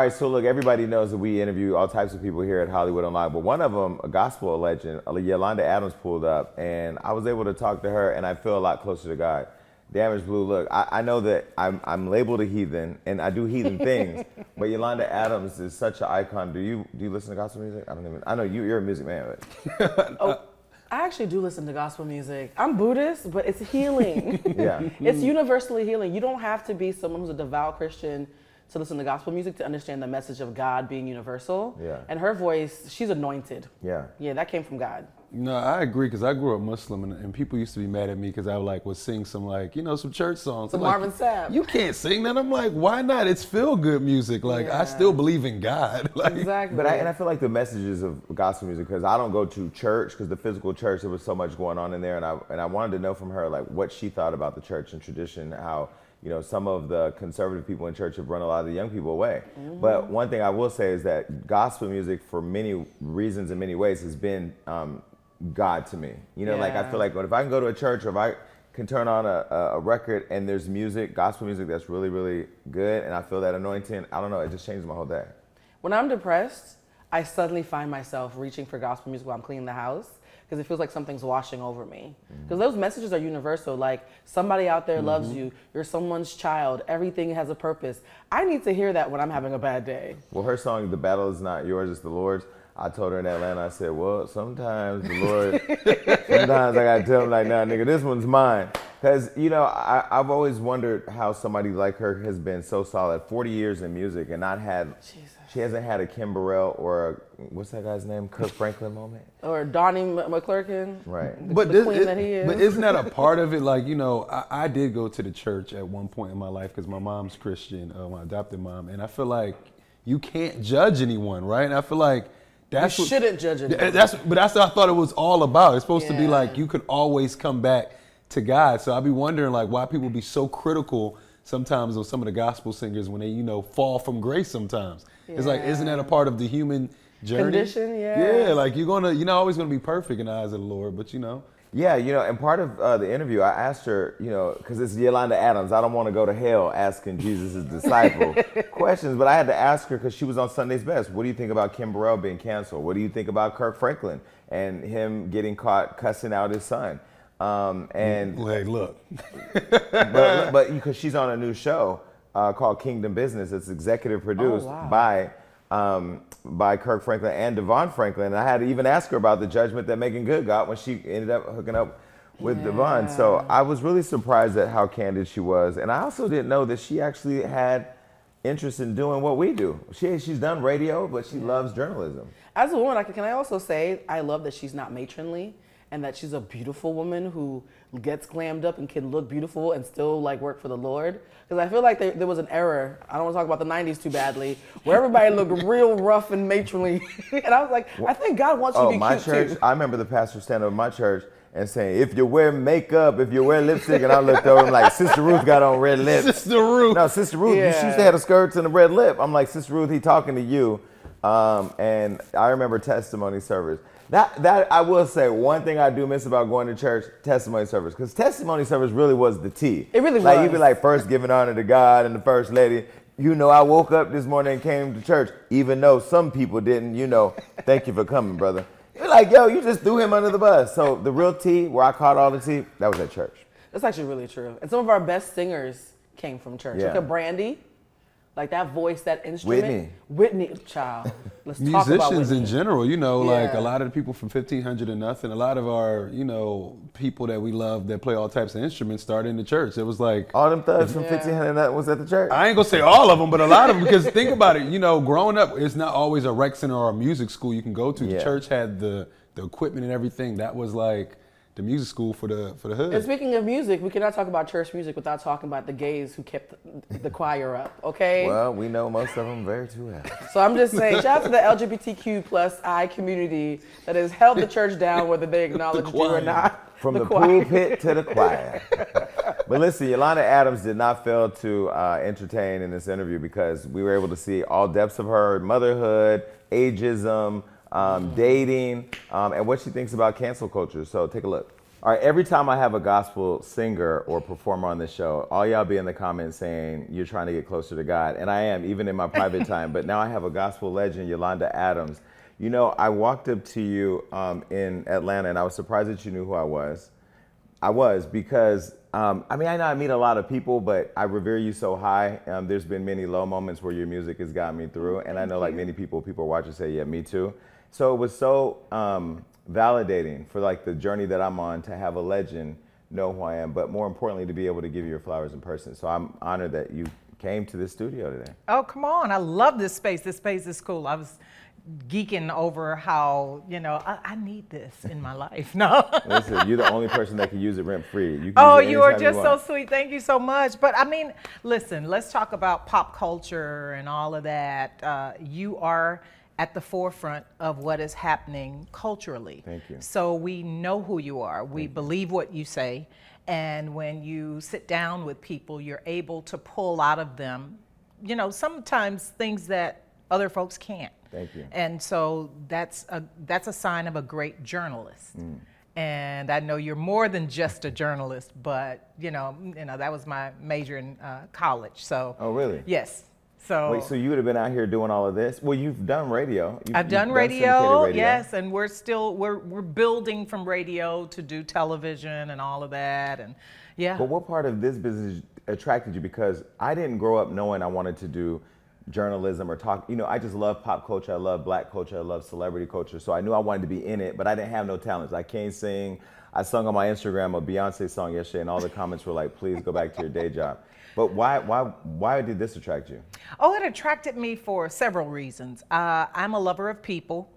All right, so look, everybody knows that we interview all types of people here at Hollywood Unlocked, but one of them, a gospel legend, uh, Yolanda Adams, pulled up, and I was able to talk to her, and I feel a lot closer to God. Damage Blue, look, I, I know that I'm, I'm labeled a heathen, and I do heathen things, but Yolanda Adams is such an icon. Do you do you listen to gospel music? I don't even. I know you, you're a music man, but. oh. I actually do listen to gospel music. I'm Buddhist, but it's healing. yeah. It's universally healing. You don't have to be someone who's a devout Christian to listen to gospel music to understand the message of God being universal. Yeah. And her voice, she's anointed. Yeah. Yeah, that came from God. No, I agree because I grew up Muslim and, and, people used to be mad at me because I like would sing some like you know some church songs. Some I'm Marvin like, Sapp. You can't sing that. I'm like, why not? It's feel good music. Like yeah. I still believe in God. Like, exactly. But I, and I feel like the messages of gospel music because I don't go to church because the physical church there was so much going on in there and I and I wanted to know from her like what she thought about the church and tradition how you know, some of the conservative people in church have run a lot of the young people away. Mm-hmm. But one thing I will say is that gospel music, for many reasons and many ways, has been um, God to me. You know, yeah. like I feel like if I can go to a church or if I can turn on a, a record and there's music, gospel music that's really, really good, and I feel that anointing, I don't know, it just changes my whole day. When I'm depressed, I suddenly find myself reaching for gospel music while I'm cleaning the house because it feels like something's washing over me. Because those messages are universal. Like somebody out there mm-hmm. loves you. You're someone's child. Everything has a purpose. I need to hear that when I'm having a bad day. Well, her song "The Battle Is Not Yours, It's the Lord's." I told her in Atlanta. I said, "Well, sometimes the Lord, sometimes I gotta tell him like, nah, nigga, this one's mine." Because you know, I, I've always wondered how somebody like her has been so solid, 40 years in music, and not had Jesus she hasn't had a Kim Burrell or a, what's that guy's name, Kirk Franklin moment, or Donnie McClurkin, right? The, but the this, queen it, that he is. But isn't that a part of it? Like you know, I, I did go to the church at one point in my life because my mom's Christian, uh, my adopted mom, and I feel like you can't judge anyone, right? And I feel like that's you what, shouldn't judge anyone. That's but that's what I thought it was all about. It's supposed yeah. to be like you could always come back to God. So I'd be wondering like why people be so critical sometimes of some of the gospel singers when they you know fall from grace sometimes. Yeah. It's like, isn't that a part of the human journey? Condition, yeah. Yeah, like you're gonna, you're not always gonna be perfect in the eyes of the Lord, but you know. Yeah, you know, and part of uh, the interview, I asked her, you know, because it's Yolanda Adams. I don't want to go to hell asking Jesus' disciple questions, but I had to ask her because she was on Sunday's Best. What do you think about Kim Burrell being canceled? What do you think about Kirk Franklin and him getting caught cussing out his son? Um, and hey, look, but, but because she's on a new show, uh, called Kingdom Business. It's executive produced oh, wow. by um, by Kirk Franklin and DeVon Franklin. And I had to even ask her about the judgment that Meagan Good got when she ended up hooking up with yeah. DeVon. So I was really surprised at how candid she was, and I also didn't know that she actually had interest in doing what we do. She she's done radio, but she yeah. loves journalism. As a woman, I can, can I also say I love that she's not matronly and that she's a beautiful woman who gets glammed up and can look beautiful and still like work for the Lord. Because I feel like there, there, was an error. I don't want to talk about the '90s too badly, where everybody looked real rough and matronly, and I was like, I think God wants you oh, to be my cute church. Too. I remember the pastor standing up in my church and saying, if you wear makeup, if you wear lipstick, and I looked over and like, Sister Ruth got on red lips. Sister Ruth. No, Sister Ruth, yeah. she used to have a skirt and a red lip. I'm like, Sister Ruth, he talking to you. Um, and I remember testimony service. That that I will say one thing I do miss about going to church testimony service because testimony service really was the tea. It really like was. you'd be like first giving honor to God and the first lady. You know, I woke up this morning and came to church, even though some people didn't. You know, thank you for coming, brother. You're like, yo, you just threw him under the bus. So the real tea, where I caught all the tea, that was at church. That's actually really true. And some of our best singers came from church. Yeah. Look at Brandy. Like that voice, that instrument. Whitney. Whitney, child. Let's talk about musicians in general, you know, like a lot of the people from 1500 and nothing, a lot of our, you know, people that we love that play all types of instruments started in the church. It was like, All them thugs from Yeah. 1500 that was at the church. I ain't gonna say all of them, but a lot of them. Because think about it, you know, growing up, it's not always a rec center or a music school you can go to. Yeah. The church had the the equipment and everything. That was like the music school for the for the hood. And speaking of music, we cannot talk about church music without talking about the gays who kept the, the choir up. Okay. well, we know most of them very too well. So I'm just saying, shout out to the LGBTQ plus I community that has held the church down, whether they acknowledge you or not. From the, choir. pulpit to the choir. but listen, Yolanda Adams did not fail to uh, entertain in this interview because we were able to see all depths of her motherhood, ageism, um, dating, um, and what she thinks about cancel culture. So take a look. All right, every time I have a gospel singer or performer on this show, all y'all be in the comments saying you're trying to get closer to God. And I am, even in my private time. But now I have a gospel legend, Yolanda Adams. You know, I walked up to you um, in Atlanta and I was surprised that you knew who I was. I was because um, I mean I know I meet a lot of people, but I revere you so high. Um, there's been many low moments where your music has gotten me through, and I know like many people, people watching say, yeah, me too. So it was so um, validating for like the journey that I'm on to have a legend know who I am, but more importantly to be able to give you your flowers in person. So I'm honored that you came to the studio today. Oh, come on. I love this space. This space is cool. I was geeking over how, you know, I, I need this in my life. No. Listen, you're the only person that can use it rent free. You Oh, it you are just so sweet. Thank you so much. But I mean, listen, let's talk about pop culture and all of that. Uh, you are at the forefront of what is happening culturally. Thank you. So we know who you are. We believe what you say. And when you sit down with people, you're able to pull out of them, you know, sometimes things that other folks can't. Thank you. And so that's a that's a sign of a great journalist. Mm. And I know you're more than just a journalist, but you know, you know that was my major in uh, college. So Oh, really? yes. So, Wait, so you would have been out here doing all of this? Well, you've done radio. You've, I've done radio, syndicated yes, and we're still we're we're building from radio to do television and all of that, and yeah. But what part of this business attracted you? Because I didn't grow up knowing I wanted to do journalism or talk. You know, I just love pop culture. I love black culture. I love celebrity culture. So I knew I wanted to be in it, but I didn't have no talents. I can't sing. I sung on my Instagram a Beyonce song yesterday, and all the comments were like, "Please go back to your day job." But why, why, why did this attract you? Oh, it attracted me for several reasons. Uh, I'm a lover of people,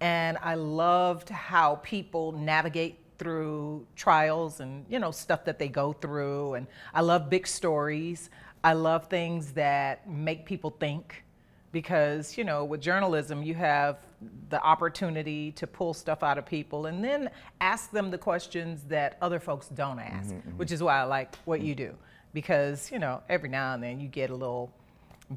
and I loved how people navigate through trials and you know stuff that they go through. And I love big stories. I love things that make people think, because you know with journalism you have the opportunity to pull stuff out of people and then ask them the questions that other folks don't ask, mm-hmm, mm-hmm. which is why I like what you mm-hmm. do because you know every now and then you get a little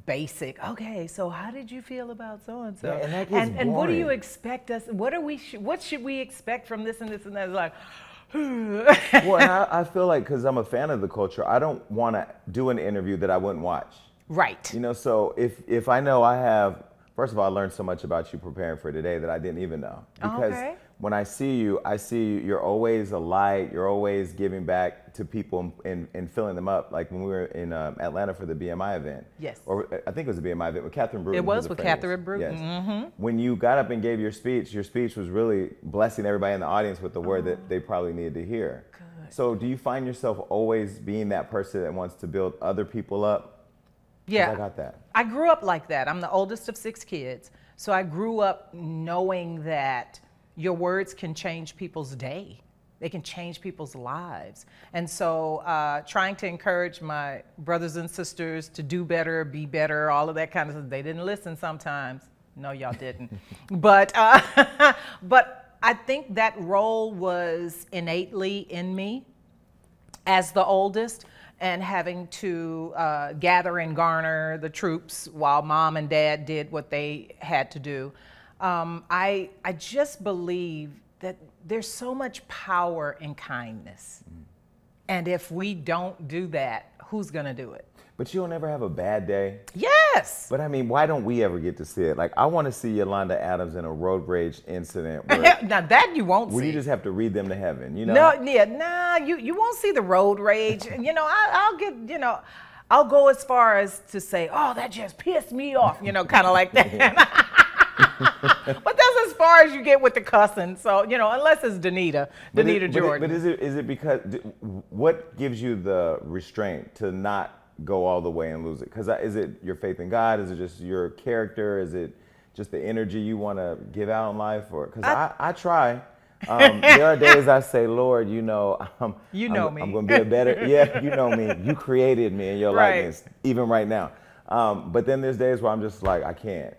basic okay so how did you feel about so and so and and what do you expect us what are we sh- what should we expect from this and this and that It's like well, and I, I feel like because I'm a fan of the culture, I don't want to do an interview that I wouldn't watch. right You know, so if if I know I have, first of all, I learned so much about you preparing for today that I didn't even know. Oh, because Okay. When I see you, I see you, you're always a light. You're always giving back to people and, and, filling them up. Like when we were in um, Atlanta for the BMI event. Yes. Or uh, I think it was a BMI event with Catherine Brewton. It was with Catherine. Bruton, Mm-hmm. Yes. When you got up and gave your speech, your speech was really blessing everybody in the audience with the word Oh. that they probably needed to hear. Good. So do you find yourself always being that person that wants to build other people up? yeah I got that. I grew up like that. I'm the oldest of six kids. So I grew up knowing that your words can change people's day. They can change people's lives. And so uh, trying to encourage my brothers and sisters to do better, be better, all of that kind of stuff. They didn't listen sometimes. No, y'all didn't. but, uh, but I think that role was innately in me as the oldest and having to uh, gather and garner the troops while mom and dad did what they had to do. Um, I, I just believe that there's so much power in kindness. And if we don't do that, who's going to do it? But you don't ever have a bad day. Yes. But I mean, why don't we ever get to see it? Like, I want to see Yolanda Adams in a road rage incident where, now that you won't where see. you just have to read them to heaven, you know? No, yeah, nah, you, you won't see the road rage. you know, I, I'll get, you know, I'll go as far as to say, "Oh, that just pissed me off," you know, kind of like that. but that's as far as you get with the cussing. So you know, unless it's Danita, But Danita it- but it- Jordan. But is it is it because what gives you the restraint to not go all the way and lose it? Because is it your faith in God? Is it just your character? Is it just the energy you want to give out in life? Or because I, I, try. Um, there are days I say, Lord, you know, um, You I'm, know me. I'm going to be a better. Yeah, you know me. You created me in your Right. likeness, even right now. Um, but then there's days where I'm just like, I can't.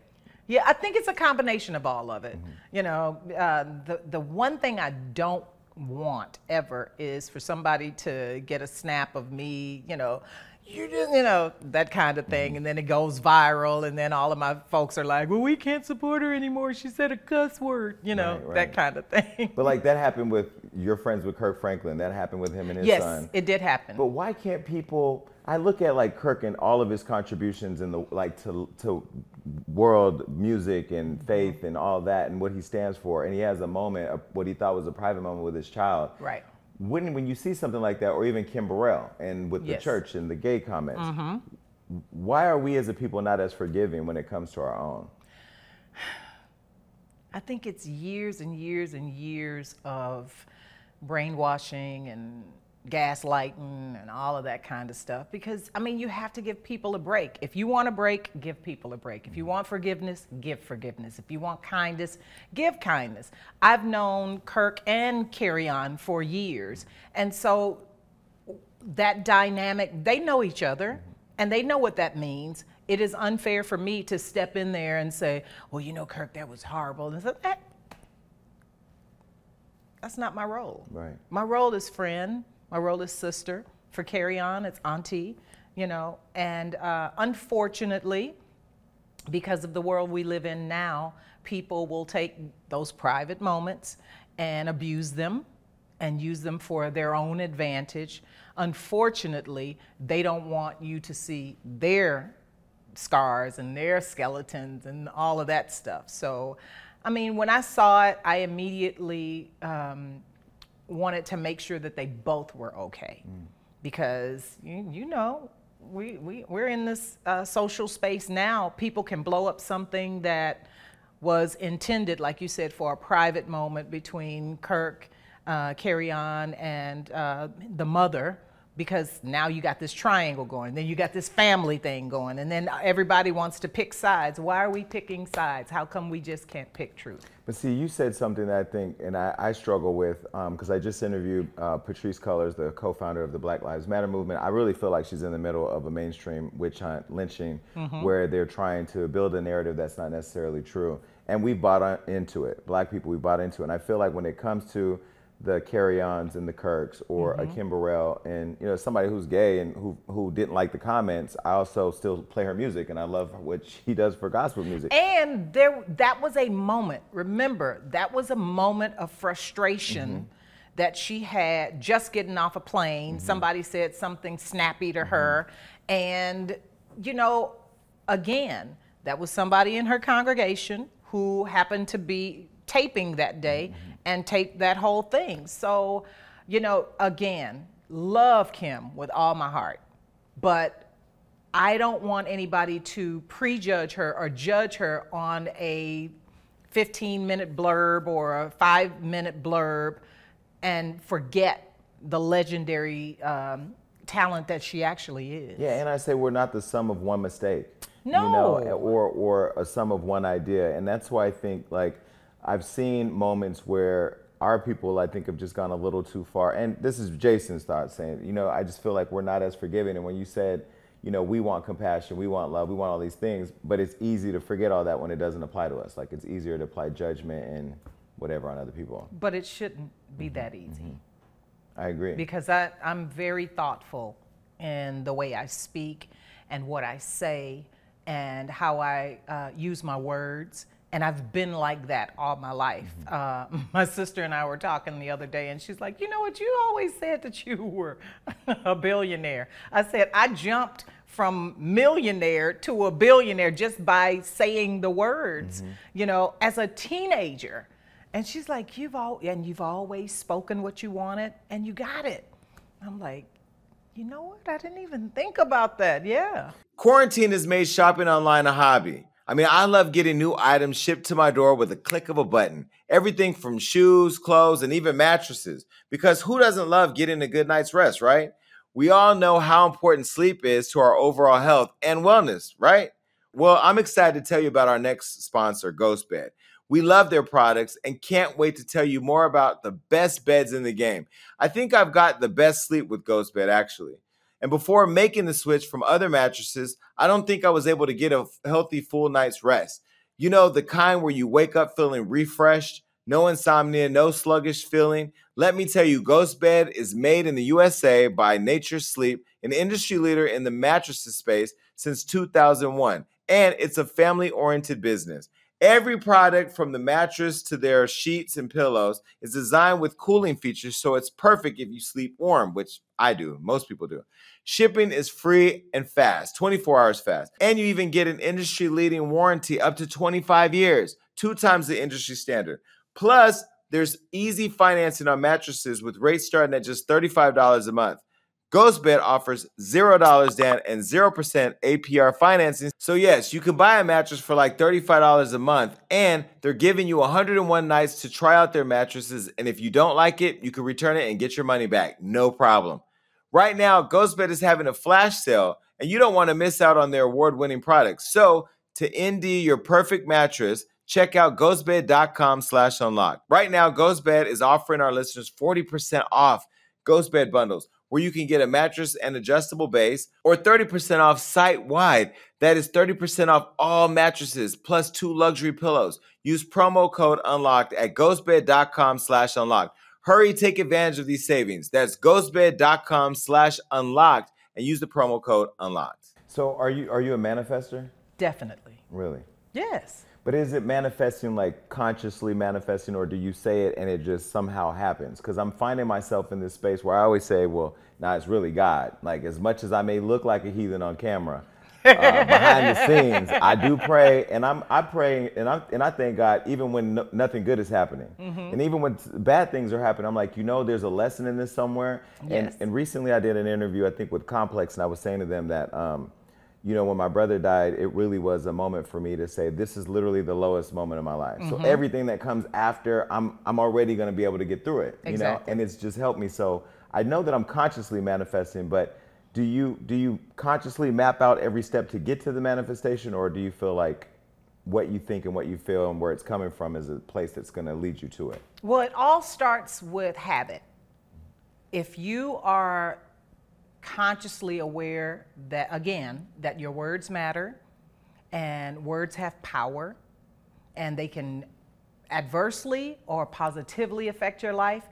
Yeah, I think it's a combination of all of it. Mm-hmm. You know, uh, the the one thing I don't want ever is for somebody to get a snap of me. You know, you just you know that kind of Mm-hmm. thing, and then it goes viral, and then all of my folks are like, "Well, we can't support her anymore. She said a cuss word." You know, Right, right. that kind of thing. But like that happened with your friends with Kirk Franklin. That happened with him and his yes, son. it did happen. But why can't people? I look at like Kirk and all of his contributions in the like to to world music and faith and all that and what he stands for, and he has a moment, of what he thought was a private moment with his child. Right. When when you see something like that, or even Kim Burrell and with the church and the gay comments, mm-hmm. why are we as a people not as forgiving when it comes to our own? I think it's years and years and years of brainwashing and gaslighting and all of that kind of stuff. Because, I mean, you have to give people a break. If you want a break, give people a break. If you want forgiveness, give forgiveness. If you want kindness, give kindness. I've known Kirk and Kerrion for years. And so that dynamic, they know each other and they know what that means. It is unfair for me to step in there and say, well, you know, Kirk, that was horrible. And so, that, that's not my role. Right. My role is friend, my role is sister. For Kerrion, it's auntie, you know. And uh, unfortunately, because of the world we live in now, people will take those private moments and abuse them and use them for their own advantage. Unfortunately, they don't want you to see their scars and their skeletons and all of that stuff. So, I mean, when I saw it, I immediately um, wanted to make sure that they both were okay. Because you, you know we, we, we're in this uh, social space now. People can blow up something that was intended like you said for a private moment between kirk uh, Kerrion and uh, the mother because now you got this triangle going then you got this family thing going and then everybody wants to pick sides why are we picking sides how come we just can't pick truth But see, you said something that I think, and I, I struggle with, because I just interviewed uh, Patrisse Cullors, the co-founder of the Black Lives Matter movement. I really feel like she's in the middle of a mainstream witch hunt, lynching, where they're trying to build a narrative that's not necessarily true. And we bought into it. Black people, we bought into it. And I feel like when it comes to the Kerrions and the Kirks, or a mm-hmm. Kim Burrell, and you know somebody who's gay and who who didn't like the comments, I also still play her music, and I love what she does for gospel music. And there, that was a moment. Remember, that was a moment of frustration mm-hmm. that she had just getting off a plane. Mm-hmm. Somebody said something snappy to her, and you know, again, that was somebody in her congregation who happened to be taping that day and taped that whole thing. So, you know, again, love Kim with all my heart, but I don't want anybody to prejudge her or judge her on a 15 minute blurb or a five minute blurb and forget the legendary um, talent that she actually is. Yeah, and I say we're not the sum of one mistake. You No. know, or or a sum of one idea. And that's why I think like I've seen moments where our people I think have just gone a little too far. And this is Jason's thought saying, you know, I just feel like we're not as forgiving. And when you said, you know, we want compassion, we want love, we want all these things, but it's easy to forget all that when it doesn't apply to us. Like it's easier to apply judgment and whatever on other people. But it shouldn't be that easy. I agree. because I, I'm very thoughtful in the way I speak and what I say and how I uh, use my words. And I've been like that all my life. Uh, my sister and I were talking the other day, and she's like, You know what? You always said that you were a billionaire. I said, I jumped from millionaire to a billionaire just by saying the words, you know, as a teenager. And she's like, You've all, and you've always spoken what you wanted, and you got it. I'm like, You know what? I didn't even think about that. Yeah. Quarantine has made shopping online a hobby. I mean, I love getting new items shipped to my door with a click of a button. Everything from shoes, clothes, and even mattresses. Because who doesn't love getting a good night's rest, right? We all know how important sleep is to our overall health and wellness, right? Well, I'm excited to tell you about our next sponsor, GhostBed. We love their products and can't wait to tell you more about the best beds in the game. I think I've got the best sleep with GhostBed, actually. And before making the switch from other mattresses, I don't think I was able to get a healthy full night's rest. You know, the kind where you wake up feeling refreshed, no insomnia, no sluggish feeling. Let me tell you, Ghost Bed is made in the USA by Nature Sleep, an industry leader in the mattresses space since 2001. And it's a family oriented business. Every product from the mattress to their sheets and pillows is designed with cooling features, so it's perfect if you sleep warm, which I do, most people do. Shipping is free and fast, 24 hours fast. And you even get an industry leading warranty up to 25 years, two times the industry standard. Plus, there's easy financing on mattresses with rates starting at just $35 a month. GhostBed offers $0 down and 0% APR financing. So, yes, you can buy a mattress for like $35 a month, and they're giving you 101 nights to try out their mattresses. And if you don't like it, you can return it and get your money back. No problem. Right now, GhostBed is having a flash sale, and you don't want to miss out on their award winning products. So, to ND your perfect mattress, check out ghostbed.com slash unlock. Right now, GhostBed is offering our listeners 40% off GhostBed bundles where you can get a mattress and adjustable base or 30% off site wide. That is 30% off all mattresses plus two luxury pillows. Use promo code unlocked at ghostbed.com slash unlocked. Hurry, take advantage of these savings. That's ghostbed.com slash unlocked and use the promo code unlocked. So are you are you a manifester? Definitely. Really? Yes. But is it manifesting like consciously manifesting, or do you say it and it just somehow happens? Because I'm finding myself in this space where I always say, well, now it's really God. Like, as much as I may look like a heathen on camera, uh, behind the scenes, I do pray, and I'm I pray, and I and I thank God even when no, nothing good is happening, mm-hmm. and even when bad things are happening. I'm like, you know, there's a lesson in this somewhere. Yes. And and recently I did an interview, I think, with Complex, and I was saying to them that. Um, you know, when my brother died, it really was a moment for me to say, this is literally the lowest moment of my life. Mm-hmm. So everything that comes after, I'm I'm already going to be able to get through it. You know, and it's just helped me. So I know that I'm consciously manifesting, but do you do you consciously map out every step to get to the manifestation, or do you feel like what you think and what you feel and where it's coming from is a place that's going to lead you to it? Well, it all starts with habit. If you are consciously aware that, again, that your words matter and words have power and they can adversely or positively affect your life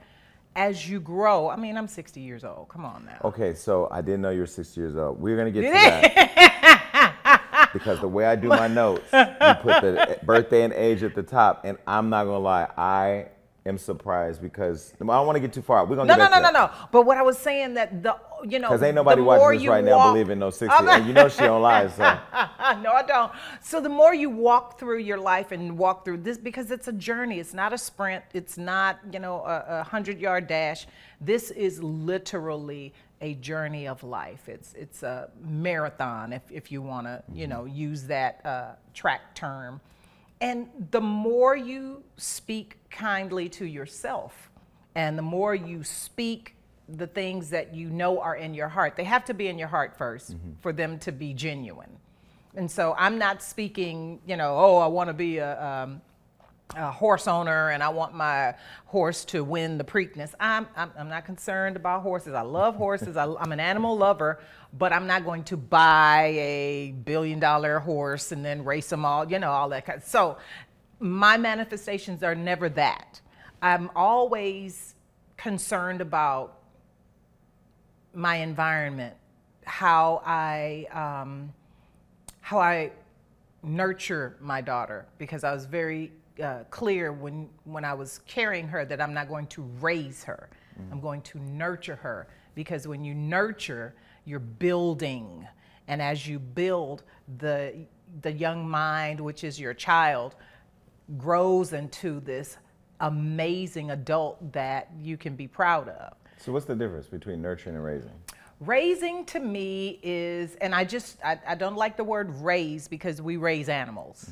as you grow. I mean, I'm 60 years old. Come on now. Okay, so I didn't know you were 60 years old. We're going to get to that. because the way I do my notes, you put the birthday and age at the top, and I'm not going to lie, I am surprised because I don't want to get too far. We're gonna no, get no, no, no, no. But what I was saying that the you know Because ain't nobody watching this right now walk- believing no 60. and you know she don't lie, so. no, I don't. So the more you walk through your life and walk through this, because it's a journey. It's not a sprint. It's not you know a, a hundred yard dash. This is literally a journey of life. It's it's a marathon, if if you want to you know use that uh, track term. And the more you speak kindly to yourself, and the more you speak the things that you know are in your heart, they have to be in your heart 1st for them to be genuine. And so I'm not speaking, you know, oh, I want to be a, um, a horse owner and I want my horse to win the Preakness. I'm, I'm, I'm not concerned about horses. I love horses. I, I'm an animal lover, but I'm not going to buy a billion dollar horse and then race them all, you know, all that kind. So my manifestations are never that. I'm always concerned about my environment, how I um, how I nurture my daughter, because I was very uh, clear when when I was carrying her that I'm not going to raise her, I'm going to nurture her, because when you nurture, you're building, and as you build, the the young mind, which is your child, grows into this amazing adult that you can be proud of. So what's the difference between nurturing and raising? Raising to me is, and I just, I, I don't like the word raise because we raise animals,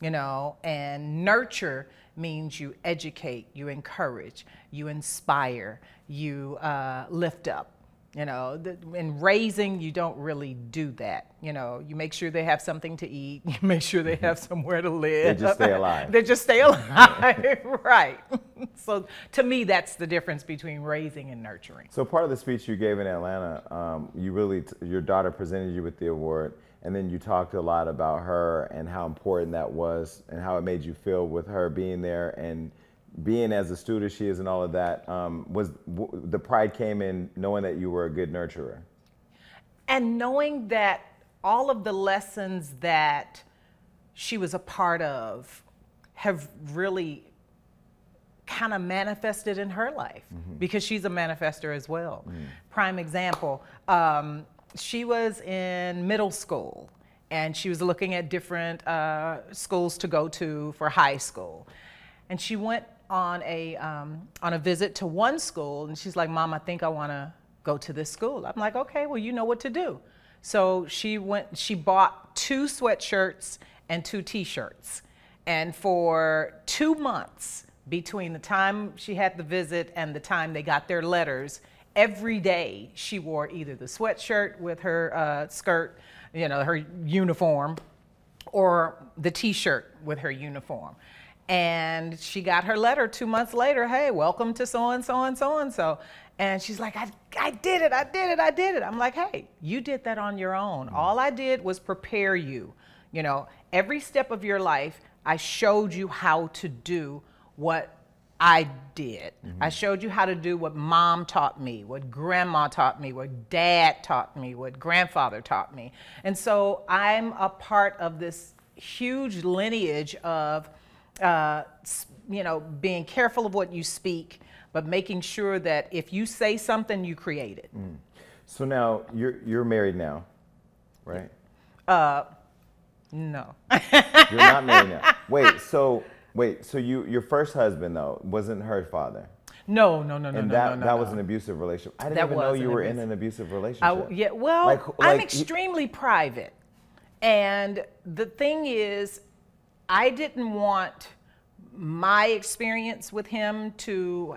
you know, and nurture means you educate, you encourage, you inspire, you uh, lift up. You know, the, in raising, you don't really do that. You know, you make sure they have something to eat, you make sure they have somewhere to live. They just stay alive. they just stay alive, right. so to me, that's the difference between raising and nurturing. So part of the speech you gave in Atlanta, um, you really, t- your daughter presented you with the award, and then you talked a lot about her and how important that was, and how it made you feel with her being there and being as a student she is, and all of that. Um, was w- the pride came in knowing that you were a good nurturer? and knowing that all of the lessons that she was a part of have really kind of manifested in her life because she's a manifester as well. Prime example, um, she was in middle school and she was looking at different uh, schools to go to for high school. And she went on a, um, on a visit to one school and she's like, Mom, I think I want to go to this school. I'm like, okay, well, you know what to do. So she went, she bought two sweatshirts and two t-shirts. And for two months, between the time she had the visit and the time they got their letters, every day she wore either the sweatshirt with her uh, skirt, you know, her uniform, or the t-shirt with her uniform. And she got her letter two months later, hey, welcome to so and so and so and so. And she's like, I, I did it, I did it, I did it. I'm like, hey, you did that on your own. Mm-hmm. All I did was prepare you. You know, every step of your life, I showed you how to do what I did. Mm-hmm. I showed you how to do what mom taught me, what grandma taught me, what dad taught me, what grandfather taught me. And so I'm a part of this huge lineage of, uh, you know, being careful of what you speak, but making sure that if you say something, you create it. So now you're you're married now, right? Uh, No. You're not married now. Wait, so wait, so you your first husband though wasn't her father, No, no, no, no, and no, that no, no, that no. was an abusive relationship. I didn't That even know you were in an abusive relationship. I, yeah, well, Like- I'm like- extremely private. And the thing is, I didn't want my experience with him to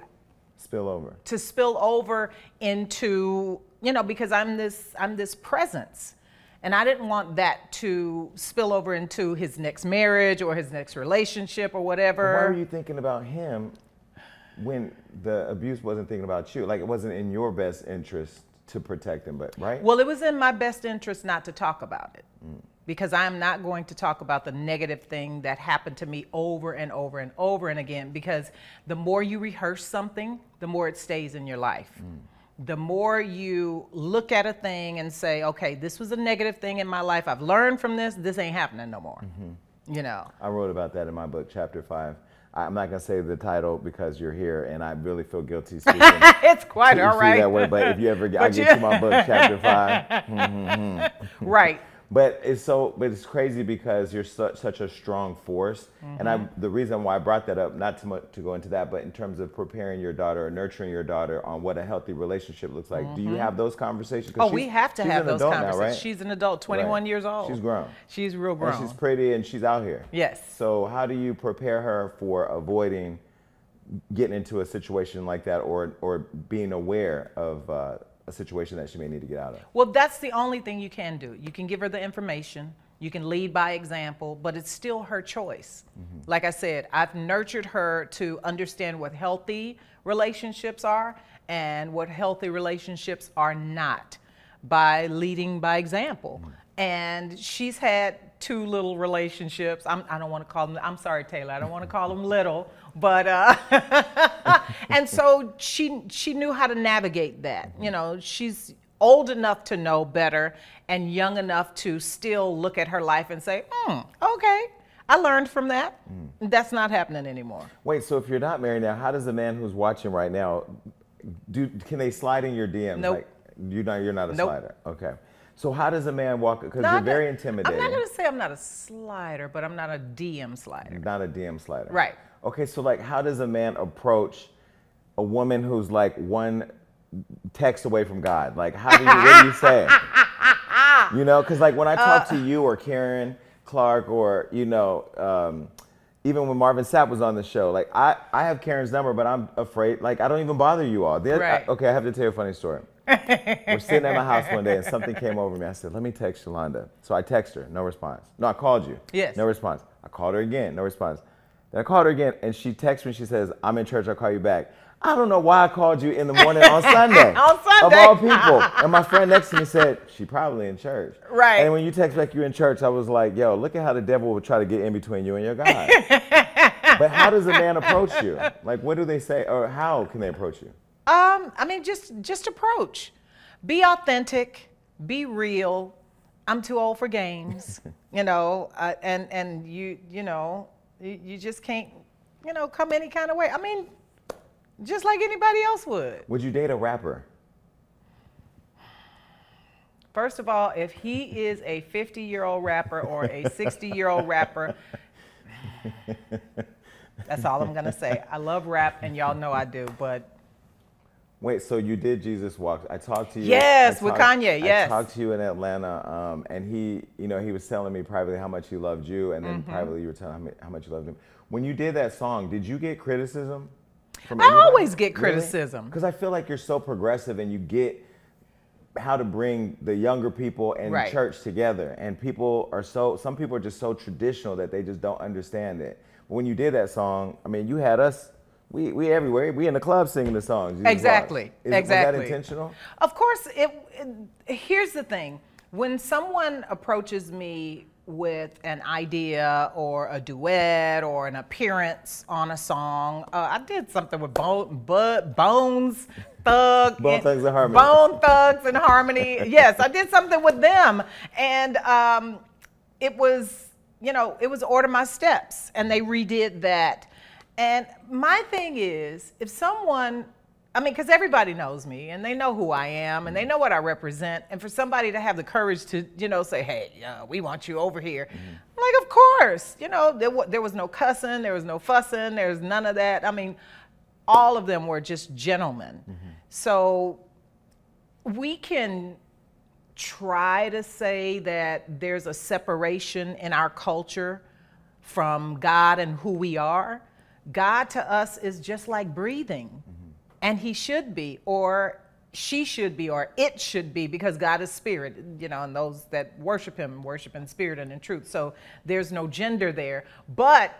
Spill over. to spill over into you know because i'm this i'm this presence and i didn't want that to spill over into his next marriage or his next relationship or whatever Why were you thinking about him when the abuse wasn't thinking about you? Like it wasn't in your best interest to protect him, but right? well it was in my best interest not to talk about it mm. Because i'm not going to talk about the negative thing that happened to me over and over and over and again because the more you rehearse something the more it stays in your life mm. the more you look at a thing and say, okay, this was a negative thing in my life. I've learned from this. This ain't happening no more. Mm-hmm. You know. I wrote about that in my book, chapter five. I'm not gonna say the title because you're here, and I really feel guilty speaking. it's quite all right. that way, but if you ever get, I get you- to my book, chapter five. Mm-hmm. right. But it's so, but it's crazy because you're such such a strong force, and I Mm-hmm. the reason why I brought that up, not too much to go into that, but in terms of preparing your daughter or nurturing your daughter on what a healthy relationship looks like. Do you have those conversations? Oh, we have to have those adult now, conversations. right? She's an adult, 21 Right. years old. She's grown. She's real grown. And she's pretty and she's out here. Yes. So how do you prepare her for avoiding getting into a situation like that, or or being aware of uh, a situation that she may need to get out of? Well, that's the only thing you can do. You can give her the information, you can lead by example, but it's still her choice. Mm-hmm. Like I said, I've nurtured her to understand what healthy relationships are and what healthy relationships are not by leading by example. Mm-hmm. And she's had two little relationships. I'm, I don't want to call them, I'm sorry, Taylor, I don't want to call them little, but, uh, and so she, she knew how to navigate that. You know, she's old enough to know better and young enough to still look at her life and say, hmm, okay, I learned from that. That's not happening anymore. Wait, so if you're not married now, how does the man who's watching right now do? Can they slide in your DMs? Nope. Like, you're not you're not a Nope. slider. Okay. So how does a man walk? Because No, you're very intimidating. I'm not going to say I'm not a slider, but I'm not a DM slider. not a DM slider. Right. Okay, so like how does a man approach a woman who's like one text away from God? Like, how do you, what do you say? You know, because like when I talk to you or Karen Clark or, you know, um, even when Marvin Sapp was on the show, like I, I have Karen's number, but I'm afraid, like I don't even bother you all. Right. I- okay, I have to tell you a funny story. We're sitting at my house one day and something came over me. I said, let me text Yolanda. So I text her, no response. No, I called you. Yes. No response. I called her again, no response. Then I called her again and she texts me, she says, I'm in church, I'll call you back. I don't know why I called you in the morning on Sunday. On Sunday. Of all people. And my friend next to me said, she probably in church. Right. And when you text back you're in church, I was like, yo, look at how the devil would try to get in between you and your God. but how does a man approach you? Like, what do they say, or how can they approach you? Um, I mean, just just approach. Be authentic. Be real. I'm too old for games, you know, uh, and and you you know you, you just can't you know come any kind of way. I mean, just like anybody else would. Would you date a rapper? First of all, if he is a 50 year old rapper or a 60 year old rapper, that's all I'm gonna say. I love rap, and y'all know I do, but Wait, so you did Jesus Walk? I talked to you. Yes, I with Kanye, yes. I talked to you in Atlanta, um, and he, you know, he was telling me privately how much he loved you, and then Mm-hmm. privately you were telling him how much you loved him. When you did that song, did you get criticism? From I always get criticism. Because I feel like you're so progressive, and you get how to bring the younger people and Right. church together. And people are so, some people are just so traditional that they just don't understand it. When you did that song, I mean, you had us. We, we everywhere. We in the club singing the songs. Exactly, Is, exactly. Was that intentional? Of course, it, it- Here's the thing: when someone approaches me with an idea or a duet or an appearance on a song, uh, I did something with Bone, Bud, Bones Thug, Bone Thugs-n-Harmony. Bone Thugs-n-Harmony. yes, I did something with them, and um, it was, you know, it was Order My Steps, and they redid that. And my thing is, if someone, I mean, because everybody knows me and they know who I am and they know what I represent, and for somebody to have the courage to, you know, say, hey, uh, we want you over here, I'm like, of course, you know, there, there was no cussing, there was no fussing, there was none of that. I mean, all of them were just gentlemen. So we can try to say that there's a separation in our culture from God and who we are. God to us is just like breathing, mm-hmm. and He should be, or she should be, or it should be, because God is spirit, you know, and those that worship Him worship in spirit and in truth. So there's no gender there. But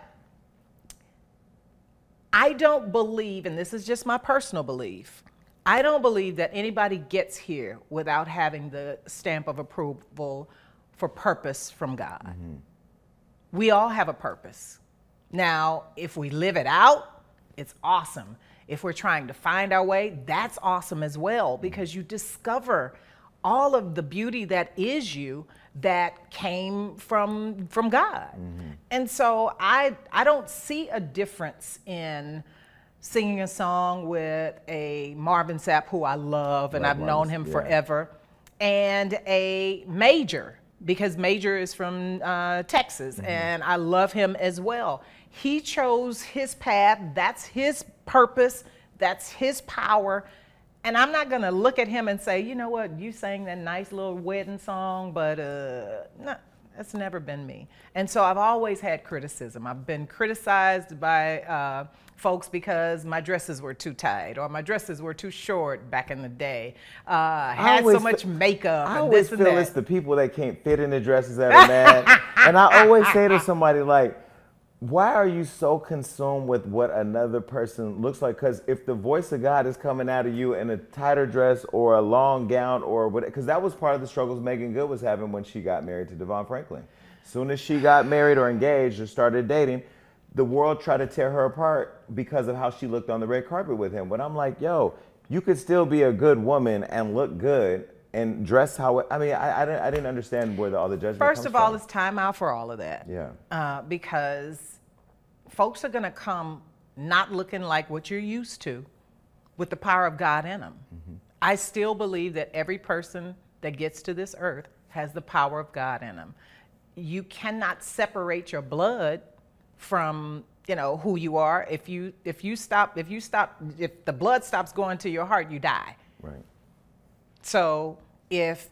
I don't believe, and this is just my personal belief, I don't believe that anybody gets here without having the stamp of approval for purpose from God. Mm-hmm. We all have a purpose. Now, if we live it out, it's awesome. If we're trying to find our way, that's awesome as well mm-hmm. because you discover all of the beauty that is you that came from from God. Mm-hmm. And so I I don't see a difference in singing a song with a Marvin Sapp who I love and Love I've known him yeah. forever and a Major because Major is from uh, Texas mm-hmm. and I love him as well. He chose his path, that's his purpose, that's his power. And I'm not gonna look at him and say, you know what, you sang that nice little wedding song, but uh, no, that's never been me. And so I've always had criticism. I've been criticized by uh, folks because my dresses were too tight or my dresses were too short back in the day. Uh, I had so much makeup I and always this feel it's the people that can't fit in the dresses that are mad. and I always say to somebody like, why are you so consumed with what another person looks like? Because if the voice of God is coming out of you in a tighter dress or a long gown or what, because that was part of the struggles Meagan Good was having when she got married to DeVon Franklin. Soon as she got married or engaged or started dating, the world tried to tear her apart because of how she looked on the red carpet with him. But I'm like, yo, you could still be a good woman and look good and dress how. I mean, I, I, didn't, I didn't understand where the, all the judgment. First of all, from. it's time out for all of that. Yeah. Uh, because folks are going to come not looking like what you're used to with the power of God in them. Mm-hmm. I still believe that every person that gets to this earth has the power of God in them. You cannot separate your blood from you know who you are if you if you stop if you stop if the blood stops going to your heart you die Right. So if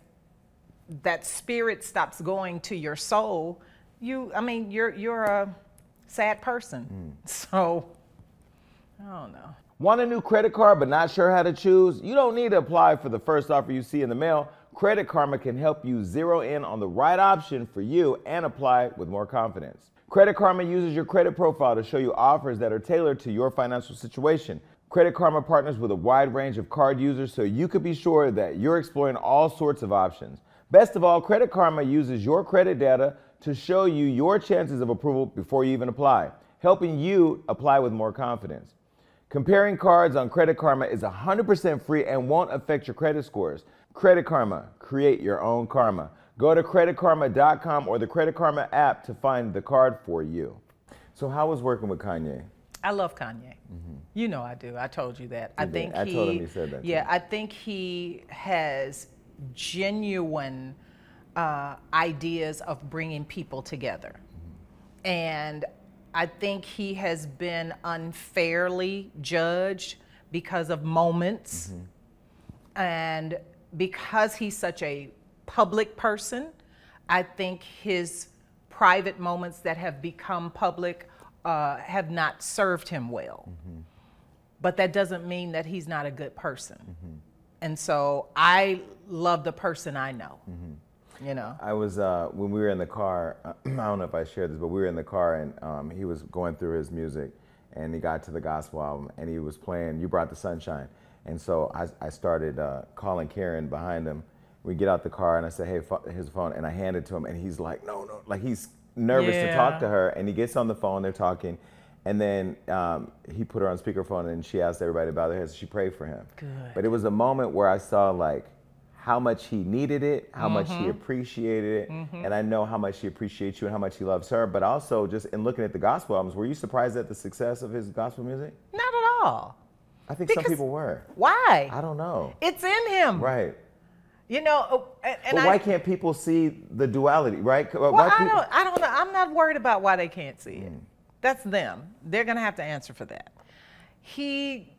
that spirit stops going to your soul, you I mean you're you're a sad person. Hmm. So I don't know. Want a new credit card but not sure how to choose? You don't need to apply for the first offer you see in the mail. Credit Karma can help you zero in on the right option for you and apply with more confidence. Credit Karma uses your credit profile to show you offers that are tailored to your financial situation. Credit Karma partners with a wide range of card users so you can be sure that you're exploring all sorts of options. Best of all, Credit Karma uses your credit data to show you your chances of approval before you even apply, helping you apply with more confidence. Comparing cards on Credit Karma is 100% free and won't affect your credit scores. Credit Karma, create your own karma. Go to creditkarma.com or the Credit Karma app to find the card for you. So, how was working with Kanye? I love Kanye. Mm-hmm. You know I do. I told you that. I did. think I he. told him you said that, Yeah, too. I think he has genuine uh, ideas of bringing people together, mm-hmm. and I think he has been unfairly judged because of moments, mm-hmm. and because he's such a public person, I think his private moments that have become public uh, have not served him well. But that doesn't mean that he's not a good person. And so I love the person I know. You know. I was uh, when we were in the car. I don't know if I shared this, but we were in the car and um, he was going through his music, and he got to the gospel album and he was playing "You Brought the Sunshine," and so I, I started uh, calling Karen behind him. We get out the car and I said, "Hey, here's the phone," and I hand it to him, and he's like, "No, no," like he's nervous to talk to her, and he gets on the phone. They're talking. And then um, he put her on speakerphone, and she asked everybody to bow their heads. She prayed for him. Good. But it was a moment where I saw like how much he needed it, how much he appreciated it, and I know how much he appreciates you and how much he loves her. But also, just in looking at the gospel albums, were you surprised at the success of his gospel music? Not at all. I think some people were. Why? I don't know. It's in him. Right. You know, oh, and, and but I, why can't people see the duality? Right? Well, Why I people- don't, I don't know. I'm not worried about why they can't see it. Mm. That's them. They're going to have to answer for that. He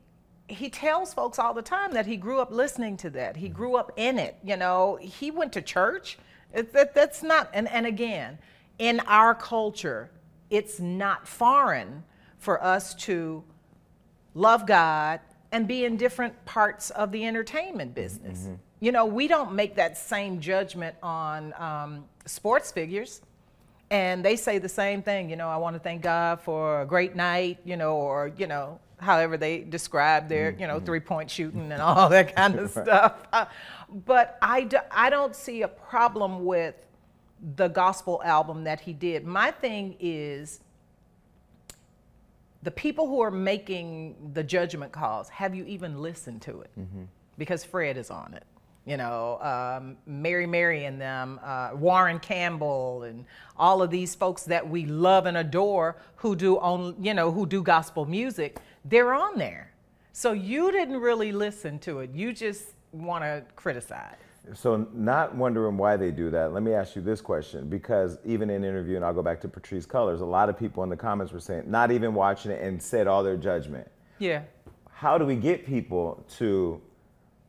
he tells folks all the time that he grew up listening to that. He mm. grew up in it. You know, he went to church. It, that, that's not. And and again, in our culture, it's not foreign for us to love God and be in different parts of the entertainment mm-hmm, business. Mm-hmm. You know, we don't make that same judgment on um, sports figures. And they say the same thing, you know, I want to thank God for a great night, you know, or, you know, however they describe their, you know, three point shooting and all that kind of stuff. Uh, but I, do, I don't see a problem with the gospel album that he did. My thing is, the people who are making the judgment calls, have you even listened to it? Because Fred is on it. You know, um, Mary Mary and them, uh, Warren Campbell, and all of these folks that we love and adore who do on, you know, who do gospel music, they're on there. So you didn't really listen to it. You just want to criticize. So, not wondering why they do that, let me ask you this question because even in an interview, and I'll go back to Patrisse Cullors, a lot of people in the comments were saying, not even watching it and said all their judgment. Yeah. How do we get people to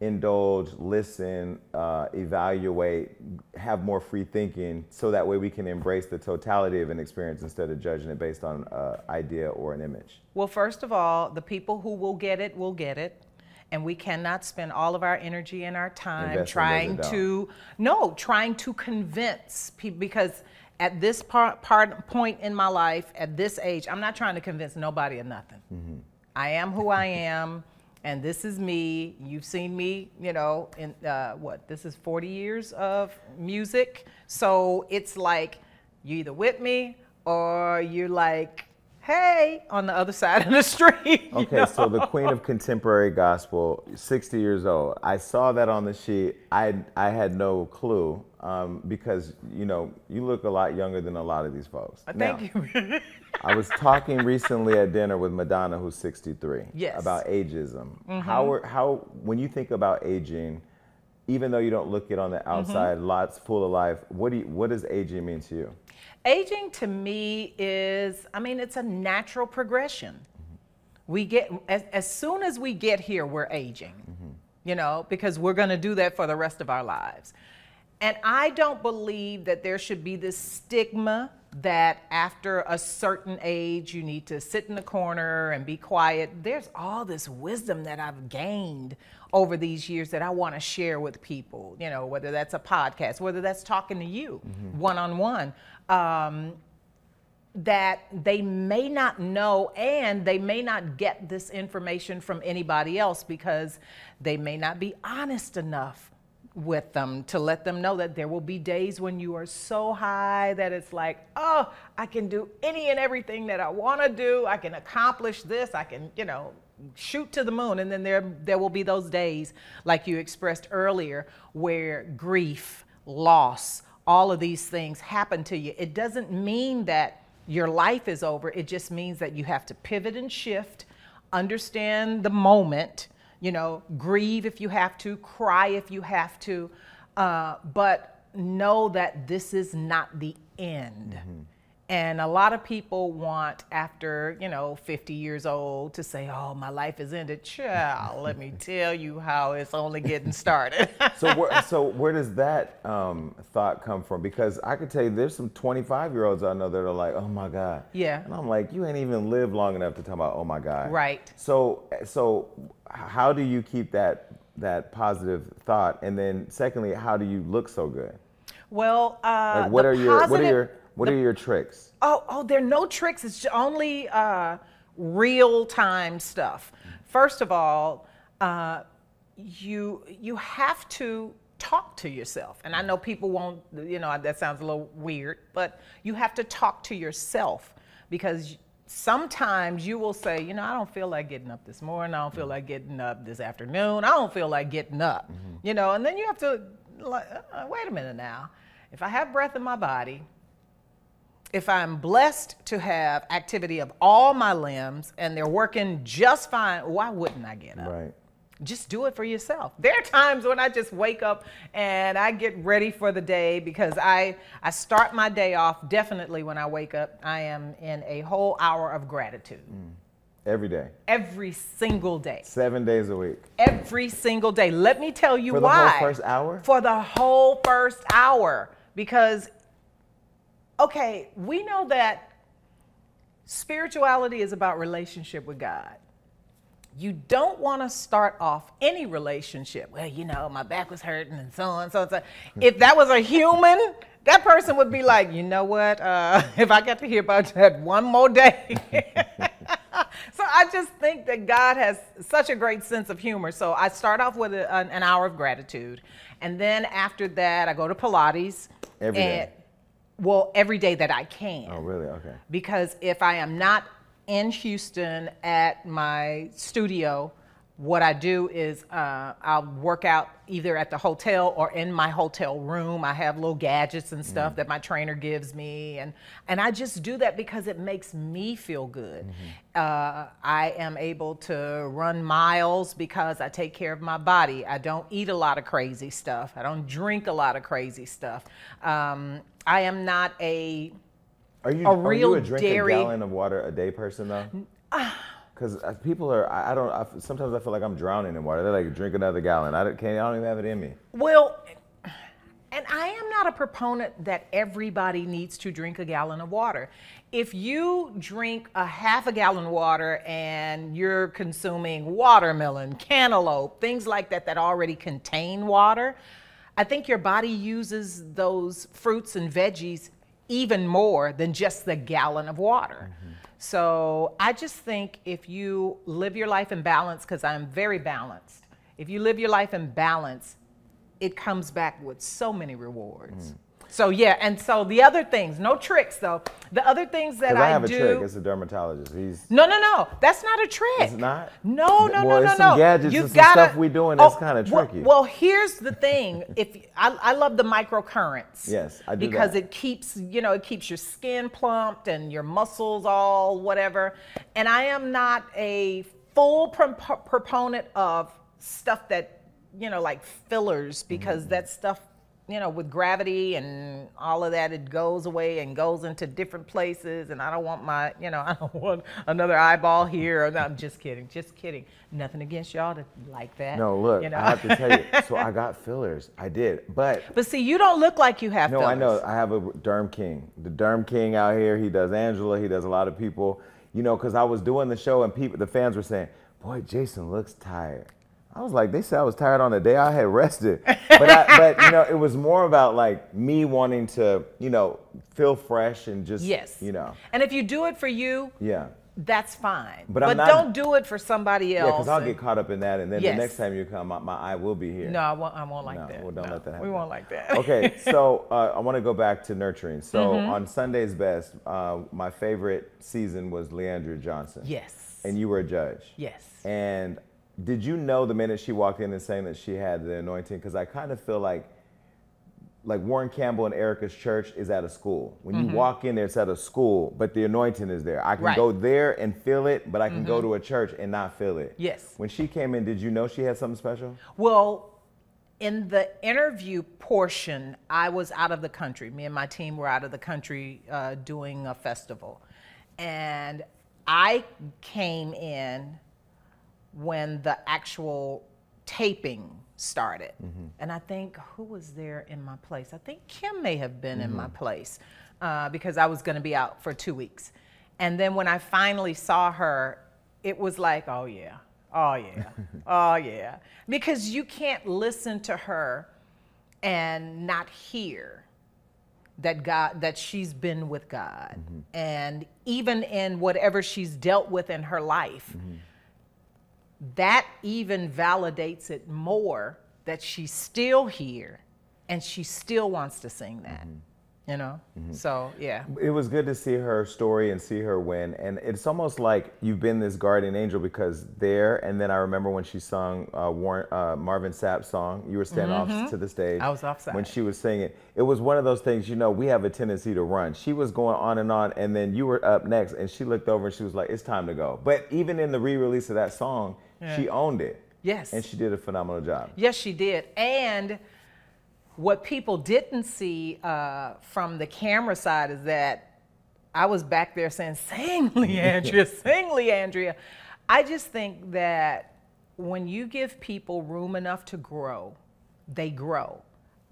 indulge, listen, uh, evaluate, have more free thinking so that way we can embrace the totality of an experience instead of judging it based on an idea or an image? Well, first of all, the people who will get it will get it. And we cannot spend all of our energy and our time Invest trying to, no, trying to convince people because at this part, part point in my life, at this age, I'm not trying to convince nobody of nothing. Mm-hmm. I am who I am, and this is me. You've seen me, you know, in uh, what? This is 40 years of music. So it's like you either with me or you're like, hey, on the other side of the street. Okay, know? so the queen of contemporary gospel, 60 years old. I saw that on the sheet. I, I had no clue um, because, you know, you look a lot younger than a lot of these folks. Thank Now, you. I was talking recently at dinner with Madonna, who's 63, Yes. Mm-hmm. about ageism. How, are- how, when you think about aging, even though you don't look it on the outside, Mm-hmm. lots full of life, what, do you, what does aging mean to you? Aging to me is, I mean, it's a natural progression. We get, as, as soon as we get here, we're aging. Mm-hmm. you know, because we're going to do that for the rest of our lives. And I don't believe that there should be this stigma that after a certain age you need to sit in the corner and be quiet. There's all this wisdom that I've gained over these years that I want to share with people, you know, whether that's a podcast, whether that's talking to you one on one. That they may not know and they may not get this information from anybody else because they may not be honest enough with them to let them know that there will be days when you are so high that it's like, oh, I can do any and everything that I want to do. I can accomplish this. I can, you know, shoot to the moon. And then there there will be those days, like you expressed earlier, where grief, loss, all of these things happen to you. It doesn't mean that your life is over. It just means that you have to pivot and shift, understand the moment you know, grieve if you have to, cry if you have to, uh, but know that this is not the end. Mm-hmm. And a lot of people want, after, you know, 50 years old, to say, oh, my life is ended. Child, let me tell you how it's only getting started. so, where, so where does that um, thought come from? Because I could tell you there's some 25 year olds I know that are like, oh my God. Yeah. And I'm like, you ain't even lived long enough to talk about, oh my God. Right. So, so how do you keep that, that positive thought? And then secondly, how do you look so good? Well, uh, like what are your, what are your, what the, are your tricks? Oh, oh, there are no tricks. It's only uh, real time stuff. First of all, uh, you you have to talk to yourself. And I know people won't, you know, that sounds a little weird, but you have to talk to yourself because sometimes you will say, you know, I don't feel like getting up this morning. I don't feel like getting up this afternoon. I don't feel like getting up, mm-hmm. you know, and then you have to, like, uh, wait a minute now. If I have breath in my body, if I'm blessed to have activity of all my limbs and they're working just fine, why wouldn't I get up? Right. Just do it for yourself. There are times when I just wake up and I get ready for the day because I I start my day off definitely when I wake up. I am in a whole hour of gratitude. Mm. Every day. Every single day. Seven days a week. Every single day. Let me tell you why. For the whole first hour? For the whole first hour. Because okay, we know that spirituality is about relationship with God. You don't want to start off any relationship. Well, you know, my back was hurting and so on, so on, so. If that was a human, that person would be like, you know what? Uh, if I got to hear about that one more day. so I just think that God has such a great sense of humor. So I start off with a, an, an, hour of gratitude. And then after that, I go to Pilates. Every day. Well, every day that I can. Oh, really? Okay. Because if I am not in Houston at my studio, what I do is uh, I'll work out either at the hotel or in my hotel room. I have little gadgets and stuff mm that my trainer gives me, and and I just do that because it makes me feel good. Mm-hmm. Uh, I am able to run miles because I take care of my body. I don't eat a lot of crazy stuff. I don't drink a lot of crazy stuff. Um, I am not a are you a real are you a drink dairy... a gallon of water a day person though? Because uh, people are, I, I don't. I, sometimes I feel like I'm drowning in water. They're like, drink another gallon. I can't. I don't even have it in me. Well, and I am not a proponent that everybody needs to drink a gallon of water. If you drink a half a gallon of water and you're consuming watermelon, cantaloupe, things like that that already contain water, I think your body uses those fruits and veggies even more than just the gallon of water. So I just think if you live your life in balance, because I'm very balanced, if you live your life in balance, it comes back with so many rewards. Mm. So yeah, and so the other things, no tricks though. The other things that I, do. I have do. a trick. It's a dermatologist. He's no, no, no. That's not a trick. It's not. No, no, well, no, no, some no. Gadgets you and some gotta, stuff we doing oh, that's kind of tricky. Well, here's the thing. if I, I love the microcurrents. Yes, I do because that. it keeps you know it keeps your skin plumped and your muscles all whatever. And I am not a full proponent of stuff that you know like fillers because mm-hmm. that stuff you know, with gravity and all of that, it goes away and goes into different places. And I don't want my, you know, I don't want another eyeball here. No, I'm just kidding, just kidding. Nothing against y'all that like that. No, look, you know? I have to tell you. So I got fillers. I did, but but see, you don't look like you have. no, I know. I have a Derm King. The Derm King out here. He does Angela. He does a lot of people. You know, because I was doing the show and people, the fans were saying, "Boy, Jason looks tired." I was like, they said I was tired on the day I had rested, but I, but you know, it was more about like me wanting to, you know, feel fresh and just, Yes. you know, And if you do it for you, yeah. that's fine. But But, not- don't do it for somebody else. Yeah, because I'll and- get caught up in that, and then Yes. the next time you come, my, my eye will be here. No, I won't. I won't like No, that. well, don't No, let that happen. We won't like that. okay, so uh, I want to go back to nurturing. So Mm-hmm. on Sunday's Best, uh, my favorite season was Le'Andria Johnson. yes. And you were a judge. yes. And did you know the minute she walked in and saying that she had the anointing? Because I kind of feel like, like Warren Campbell and Erica's church is at a school. When you walk in there, it's at a school, but the anointing is there. I can Right. go there and feel it, but I can go to a church and not feel it. Yes. When she came in, did you know she had something special? Well, in the interview portion, I was out of the country. Me and my team were out of the country uh, doing a festival. And I came in when the actual taping started. Mm-hmm. And I think, who was there in my place? I think Kim may have been in my mm-hmm. place uh, because I was going to be out for two weeks. And then when I finally saw her, it was like, oh yeah, oh yeah, oh yeah. Because you can't listen to her and not hear that God that she's been with God. Mm-hmm. And even in whatever she's dealt with in her life, that even validates it more that she's still here and she still wants to sing that. You know? So, yeah. It was good to see her story and see her win. And it's almost like you've been this guardian angel because there, and then I remember when she sung uh, Warren, uh, Marvin Sapp's song, you were standing off to the stage. Mm-hmm. I was offside. When she was singing. It was one of those things, you know, we have a tendency to run. She was going on and on, and then you were up next, and she looked over and she was like, it's time to go. But even in the re release of that song, she owned it. Yes. And she did a phenomenal job. Yes, she did. And what people didn't see uh, from the camera side is that I was back there saying, Sing, Le'Andria, sing, Le'Andria. I just think that when you give people room enough to grow, they grow.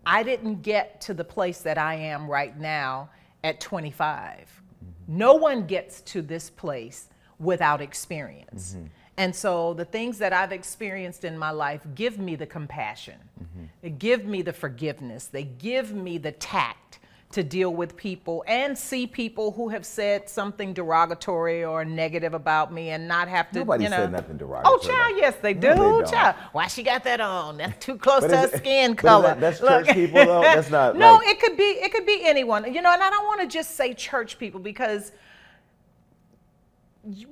I didn't get to the place that I am right now at 25. No one gets to this place without experience. And so the things that I've experienced in my life give me the compassion. Mm-hmm. They give me the forgiveness. They give me the tact to deal with people and see people who have said something derogatory or negative about me and not have to Nobody you know. said nothing derogatory Oh child, yes they do. No, they child. Why she got that on? That's too close to her it- skin color. that- that's church people, though? That's not, No, like- it could be it could be anyone. You know, and I don't want to just say church people because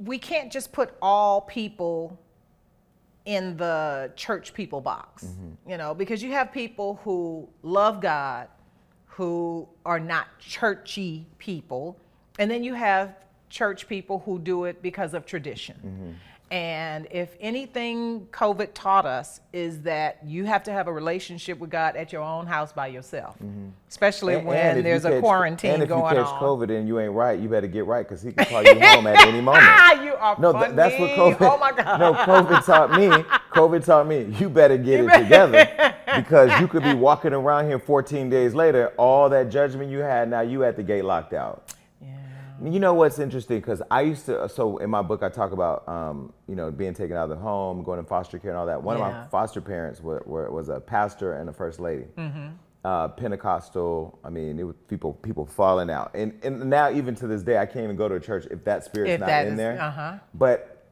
we can't just put all people in the church people box, Mm-hmm. you know, because you have people who love God, who are not churchy people, and then you have church people who do it because of tradition. Mm-hmm. And if anything COVID taught us is that you have to have a relationship with God at your own house by yourself, especially Mm-hmm. And- when and there's a catch- quarantine and if going you catch on. COVID and you ain't right, you better get right because he can call you home at any moment. Ah, you are No, funny. th- that's what COVID. Oh my God. No, COVID taught me. COVID taught me you better get it together because you could be walking around here 14 days later, all that judgment you had, now you at the gate locked out. You know what's interesting? Because I used to, so in my book, I talk about, um, you know, being taken out of the home, going to foster care and all that. One of my foster parents were, were, was a pastor and a first lady. Mm-hmm. Uh, Pentecostal. I mean, it was people people falling out, and and now even to this day, I can't even go to a church if that spirit's If not that in is- there. uh-huh. But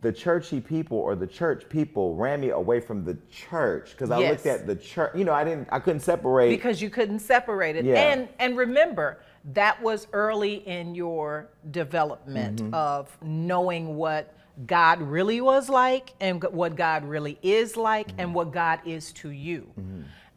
the churchy people or the church people ran me away from the church because I looked at the church. You know, I didn't, I couldn't separate. because you couldn't separate it. Yeah. And and remember, that was early in your development Mm-hmm. of knowing what God really was like and what God really is like Mm-hmm. and what God is to you.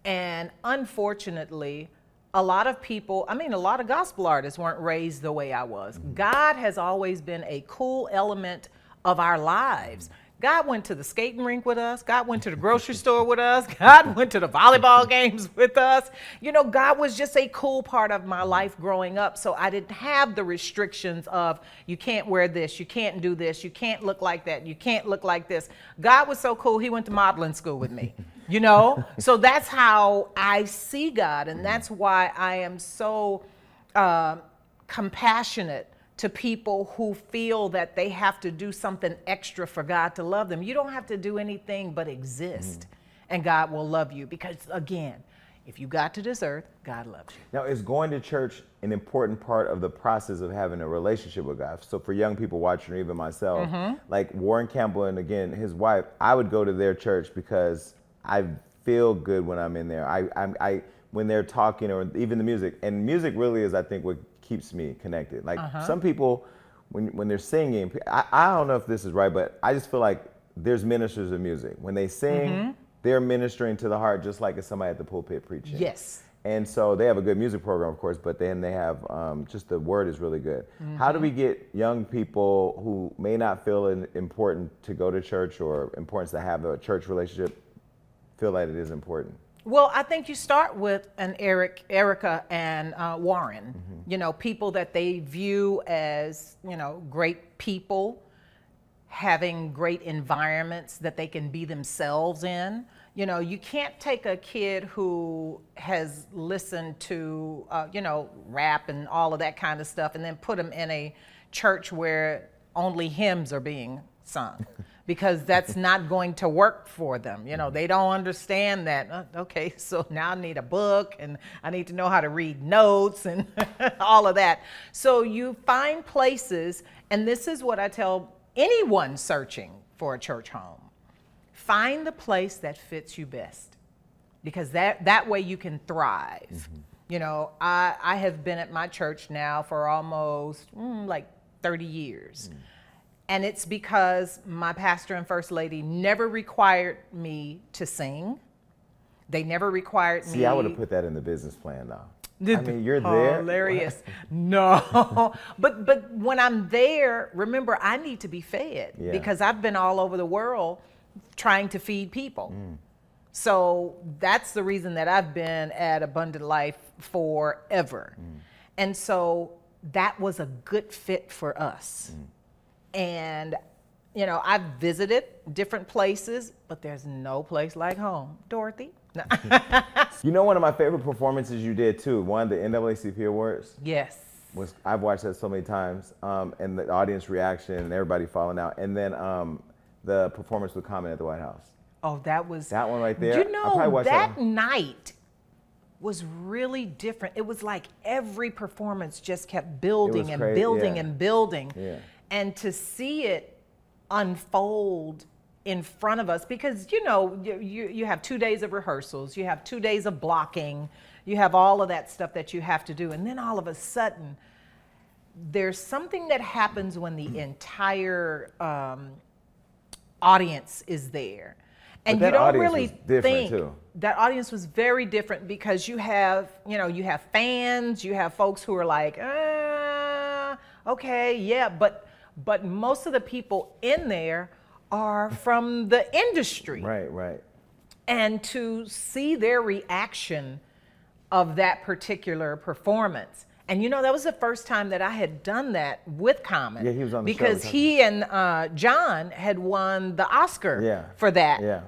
And unfortunately, a lot of people, I mean, a lot of gospel artists weren't raised the way I was. Mm-hmm. God has always been a cool element of our lives. God went to the skating rink with us. God went to the grocery store with us. God went to the volleyball games with us. You know, God was just a cool part of my life growing up. So I didn't have the restrictions of you can't wear this, you can't do this, you can't look like that, you can't look like this. God was so cool, He went to modeling school with me. You know? so that's how I see God. And that's why I am so uh, compassionate to people who feel that they have to do something extra for God to love them. You don't have to do anything but exist, mm. and God will love you. Because again, if you got to this earth, God loves you. Now, is going to church an important part of the process of having a relationship with God? So, for young people watching, or even myself, mm-hmm. like Warren Campbell and again his wife, I would go to their church because I feel good when I'm in there. I, I, I when they're talking, or even the music, and music really is, I think, what keeps me connected. Like uh-huh. some people, when when they're singing, I, I don't know if this is right, but I just feel like there's ministers of music. When they sing, mm-hmm. they're ministering to the heart, just like if somebody at the pulpit preaching. Yes. And so they have a good music program, of course, but then they have um, just the word is really good. Mm-hmm. How do we get young people who may not feel important to go to church or importance to have a church relationship feel that it is important? Well, I think you start with an Eric, Erica, and uh, Warren. Mm-hmm. You know, people that they view as you know great people, having great environments that they can be themselves in. You know, you can't take a kid who has listened to uh, you know rap and all of that kind of stuff, and then put them in a church where only hymns are being sung. because that's not going to work for them. You know, they don't understand that. Uh, okay, so now I need a book and I need to know how to read notes and all of that. So you find places, and this is what I tell anyone searching for a church home find the place that fits you best because that, that way you can thrive. Mm-hmm. You know, I, I have been at my church now for almost mm, like 30 years. Mm and it's because my pastor and first lady never required me to sing. They never required See, me. See, I would have put that in the business plan now. I mean, you're there. Hilarious. no, but but when I'm there, remember I need to be fed yeah. because I've been all over the world trying to feed people. Mm. So that's the reason that I've been at Abundant Life forever. Mm. And so that was a good fit for us. Mm. And, you know, I've visited different places, but there's no place like home. Dorothy? you know, one of my favorite performances you did too, won the NAACP Awards? Yes. Was I've watched that so many times, um, and the audience reaction and everybody falling out, and then um, the performance with Common at the White House. Oh, that was that one right there. You know, that, that night was really different. It was like every performance just kept building and crazy, building yeah. and building. Yeah and to see it unfold in front of us because you know you, you, you, have two days of rehearsals you have two days of blocking you have all of that stuff that you have to do and then all of a sudden there's something that happens when the entire um, audience is there and you don't really think too. that audience was very different because you have you know you have fans you have folks who are like uh, okay yeah but but most of the people in there are from the industry. Right, right. And to see their reaction of that particular performance. And you know, that was the first time that I had done that with Common. Yeah, he was on the because show. Because he and uh, John had won the Oscar yeah. for that yeah.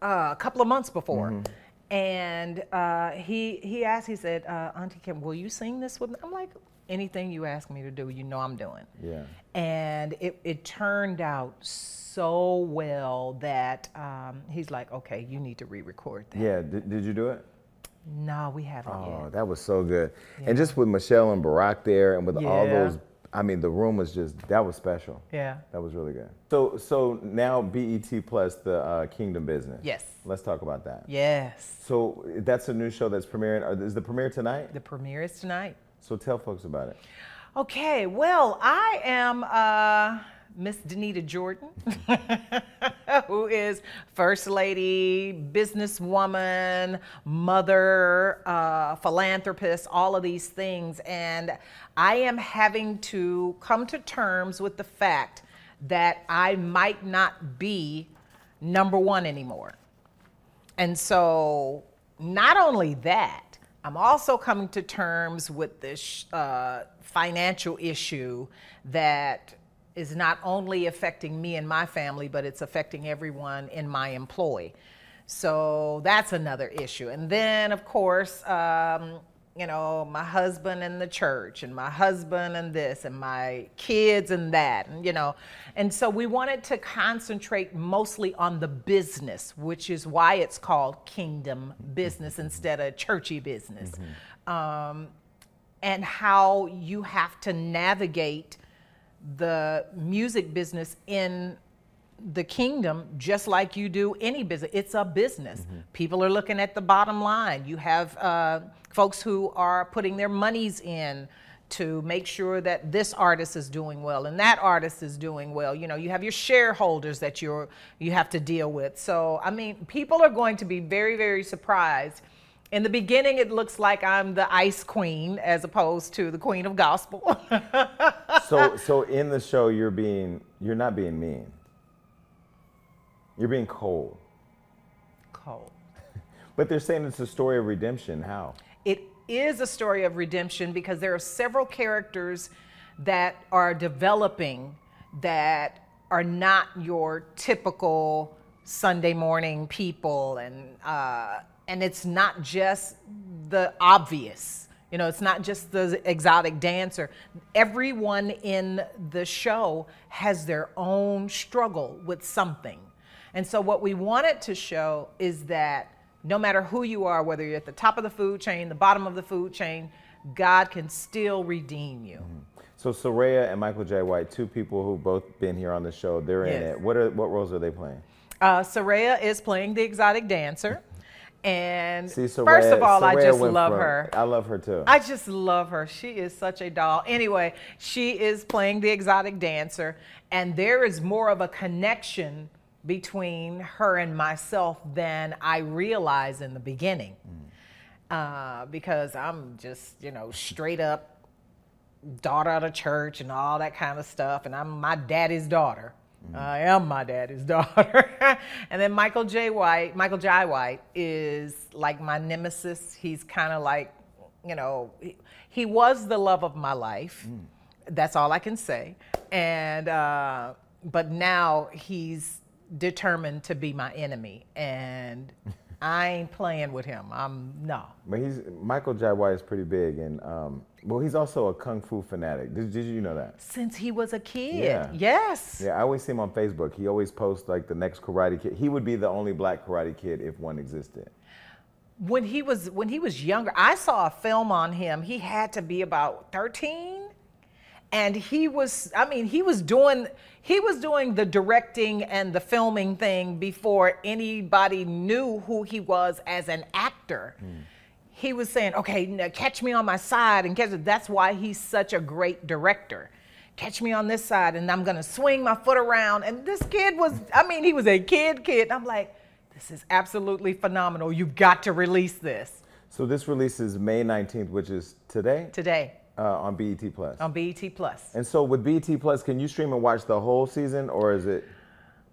uh, a couple of months before. Mm-hmm. And uh, he he asked, he said, uh, Auntie Kim, will you sing this with me? I'm like, anything you ask me to do, you know I'm doing. Yeah. And it, it turned out so well that um, he's like, okay, you need to re-record that. Yeah. Did, did you do it? No, we haven't oh, yet. that was so good. Yeah. And just with Michelle and Barack there, and with yeah. all those, I mean, the room was just that was special. Yeah. That was really good. So, so now BET plus the uh, Kingdom Business. Yes. Let's talk about that. Yes. So that's a new show that's premiering. Is the premiere tonight? The premiere is tonight. So tell folks about it. Okay, well, I am uh, Miss Denita Jordan, who is First Lady, businesswoman, mother, uh, philanthropist, all of these things. And I am having to come to terms with the fact that I might not be number one anymore. And so, not only that, I'm also coming to terms with this uh, financial issue that is not only affecting me and my family, but it's affecting everyone in my employ. So that's another issue. And then, of course, um, you know, my husband and the church, and my husband and this, and my kids and that, and you know. And so we wanted to concentrate mostly on the business, which is why it's called kingdom business instead of churchy business. Mm-hmm. Um, and how you have to navigate the music business in the kingdom just like you do any business. It's a business. Mm-hmm. People are looking at the bottom line. You have uh, folks who are putting their monies in to make sure that this artist is doing well and that artist is doing well. You know, you have your shareholders that you're you have to deal with. So, I mean, people are going to be very very surprised. In the beginning, it looks like I'm the ice queen as opposed to the queen of gospel. so, so in the show, you're being you're not being mean. You're being cold. Cold. but they're saying it's a story of redemption. How? It is a story of redemption because there are several characters that are developing that are not your typical Sunday morning people, and uh, and it's not just the obvious. You know, it's not just the exotic dancer. Everyone in the show has their own struggle with something. And so, what we wanted to show is that no matter who you are, whether you're at the top of the food chain, the bottom of the food chain, God can still redeem you. Mm-hmm. So Serayah and Michael Jai White, two people who've both been here on the show, they're yes. in it. What are what roles are they playing? Uh, Serayah is playing the exotic dancer. And See, Serayah, first of all, Serayah I just love from, her. I love her too. I just love her. She is such a doll. Anyway, she is playing the exotic dancer, and there is more of a connection between her and myself than I realized in the beginning. Mm. Uh, because I'm just, you know, straight up daughter of the church and all that kind of stuff. And I'm my daddy's daughter. Mm. I am my daddy's daughter. and then Michael Jai White, Michael Jai White is like my nemesis. He's kind of like, you know, he, he, was the love of my life. Mm. That's all I can say. And, uh, but now he's determined to be my enemy, and I ain't playing with him. I'm no. But he's Michael Jai White is pretty big, and um, well, he's also a kung fu fanatic. Did, did you know that? Since he was a kid. Yeah. Yes. Yeah, I always see him on Facebook. He always posts like the next Karate Kid. He would be the only black Karate Kid if one existed. When he was when he was younger, I saw a film on him. He had to be about 13 and he was i mean he was doing he was doing the directing and the filming thing before anybody knew who he was as an actor. Mm. he was saying okay now catch me on my side and catch that's why he's such a great director. Catch me on this side and i'm going to swing my foot around. And this kid was i mean he was a kid kid. I'm like this is absolutely phenomenal. You've got to release this. So this releases may 19th which is today? Today uh, on BET Plus. On BET Plus. And so with BET Plus, can you stream and watch the whole season, or is it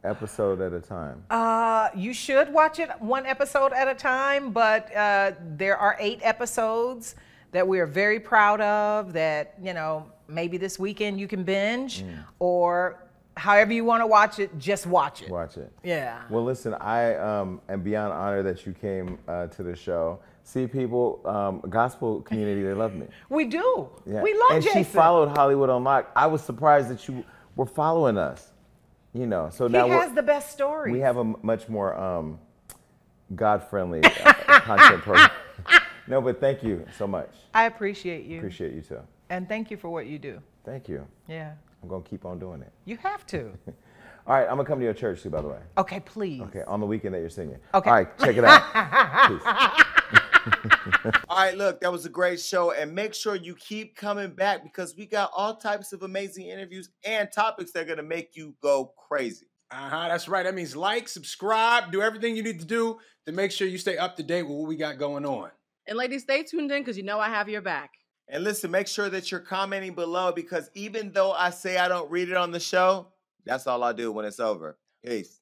episode at a time? Uh, you should watch it one episode at a time, but uh, there are eight episodes that we are very proud of. That you know, maybe this weekend you can binge, mm. or however you want to watch it, just watch it. Watch it. Yeah. Well, listen, I um, am beyond honored that you came uh, to the show see people, um, gospel community, they love me. We do. Yeah. We love and Jason. she followed Hollywood Unlocked. I was surprised that you were following us. You know, so he now he has the best story. We have a much more um, God-friendly uh, content program. no, but thank you so much. I appreciate you. Appreciate you too. And thank you for what you do. Thank you. Yeah. I'm gonna keep on doing it. You have to. All right, I'm gonna come to your church too, by the way. Okay, please. Okay, on the weekend that you're singing. Okay. All right, check it out. Peace. all right, look, that was a great show. And make sure you keep coming back because we got all types of amazing interviews and topics that are going to make you go crazy. Uh huh. That's right. That means like, subscribe, do everything you need to do to make sure you stay up to date with what we got going on. And ladies, stay tuned in because you know I have your back. And listen, make sure that you're commenting below because even though I say I don't read it on the show, That's all I do when it's over. Peace.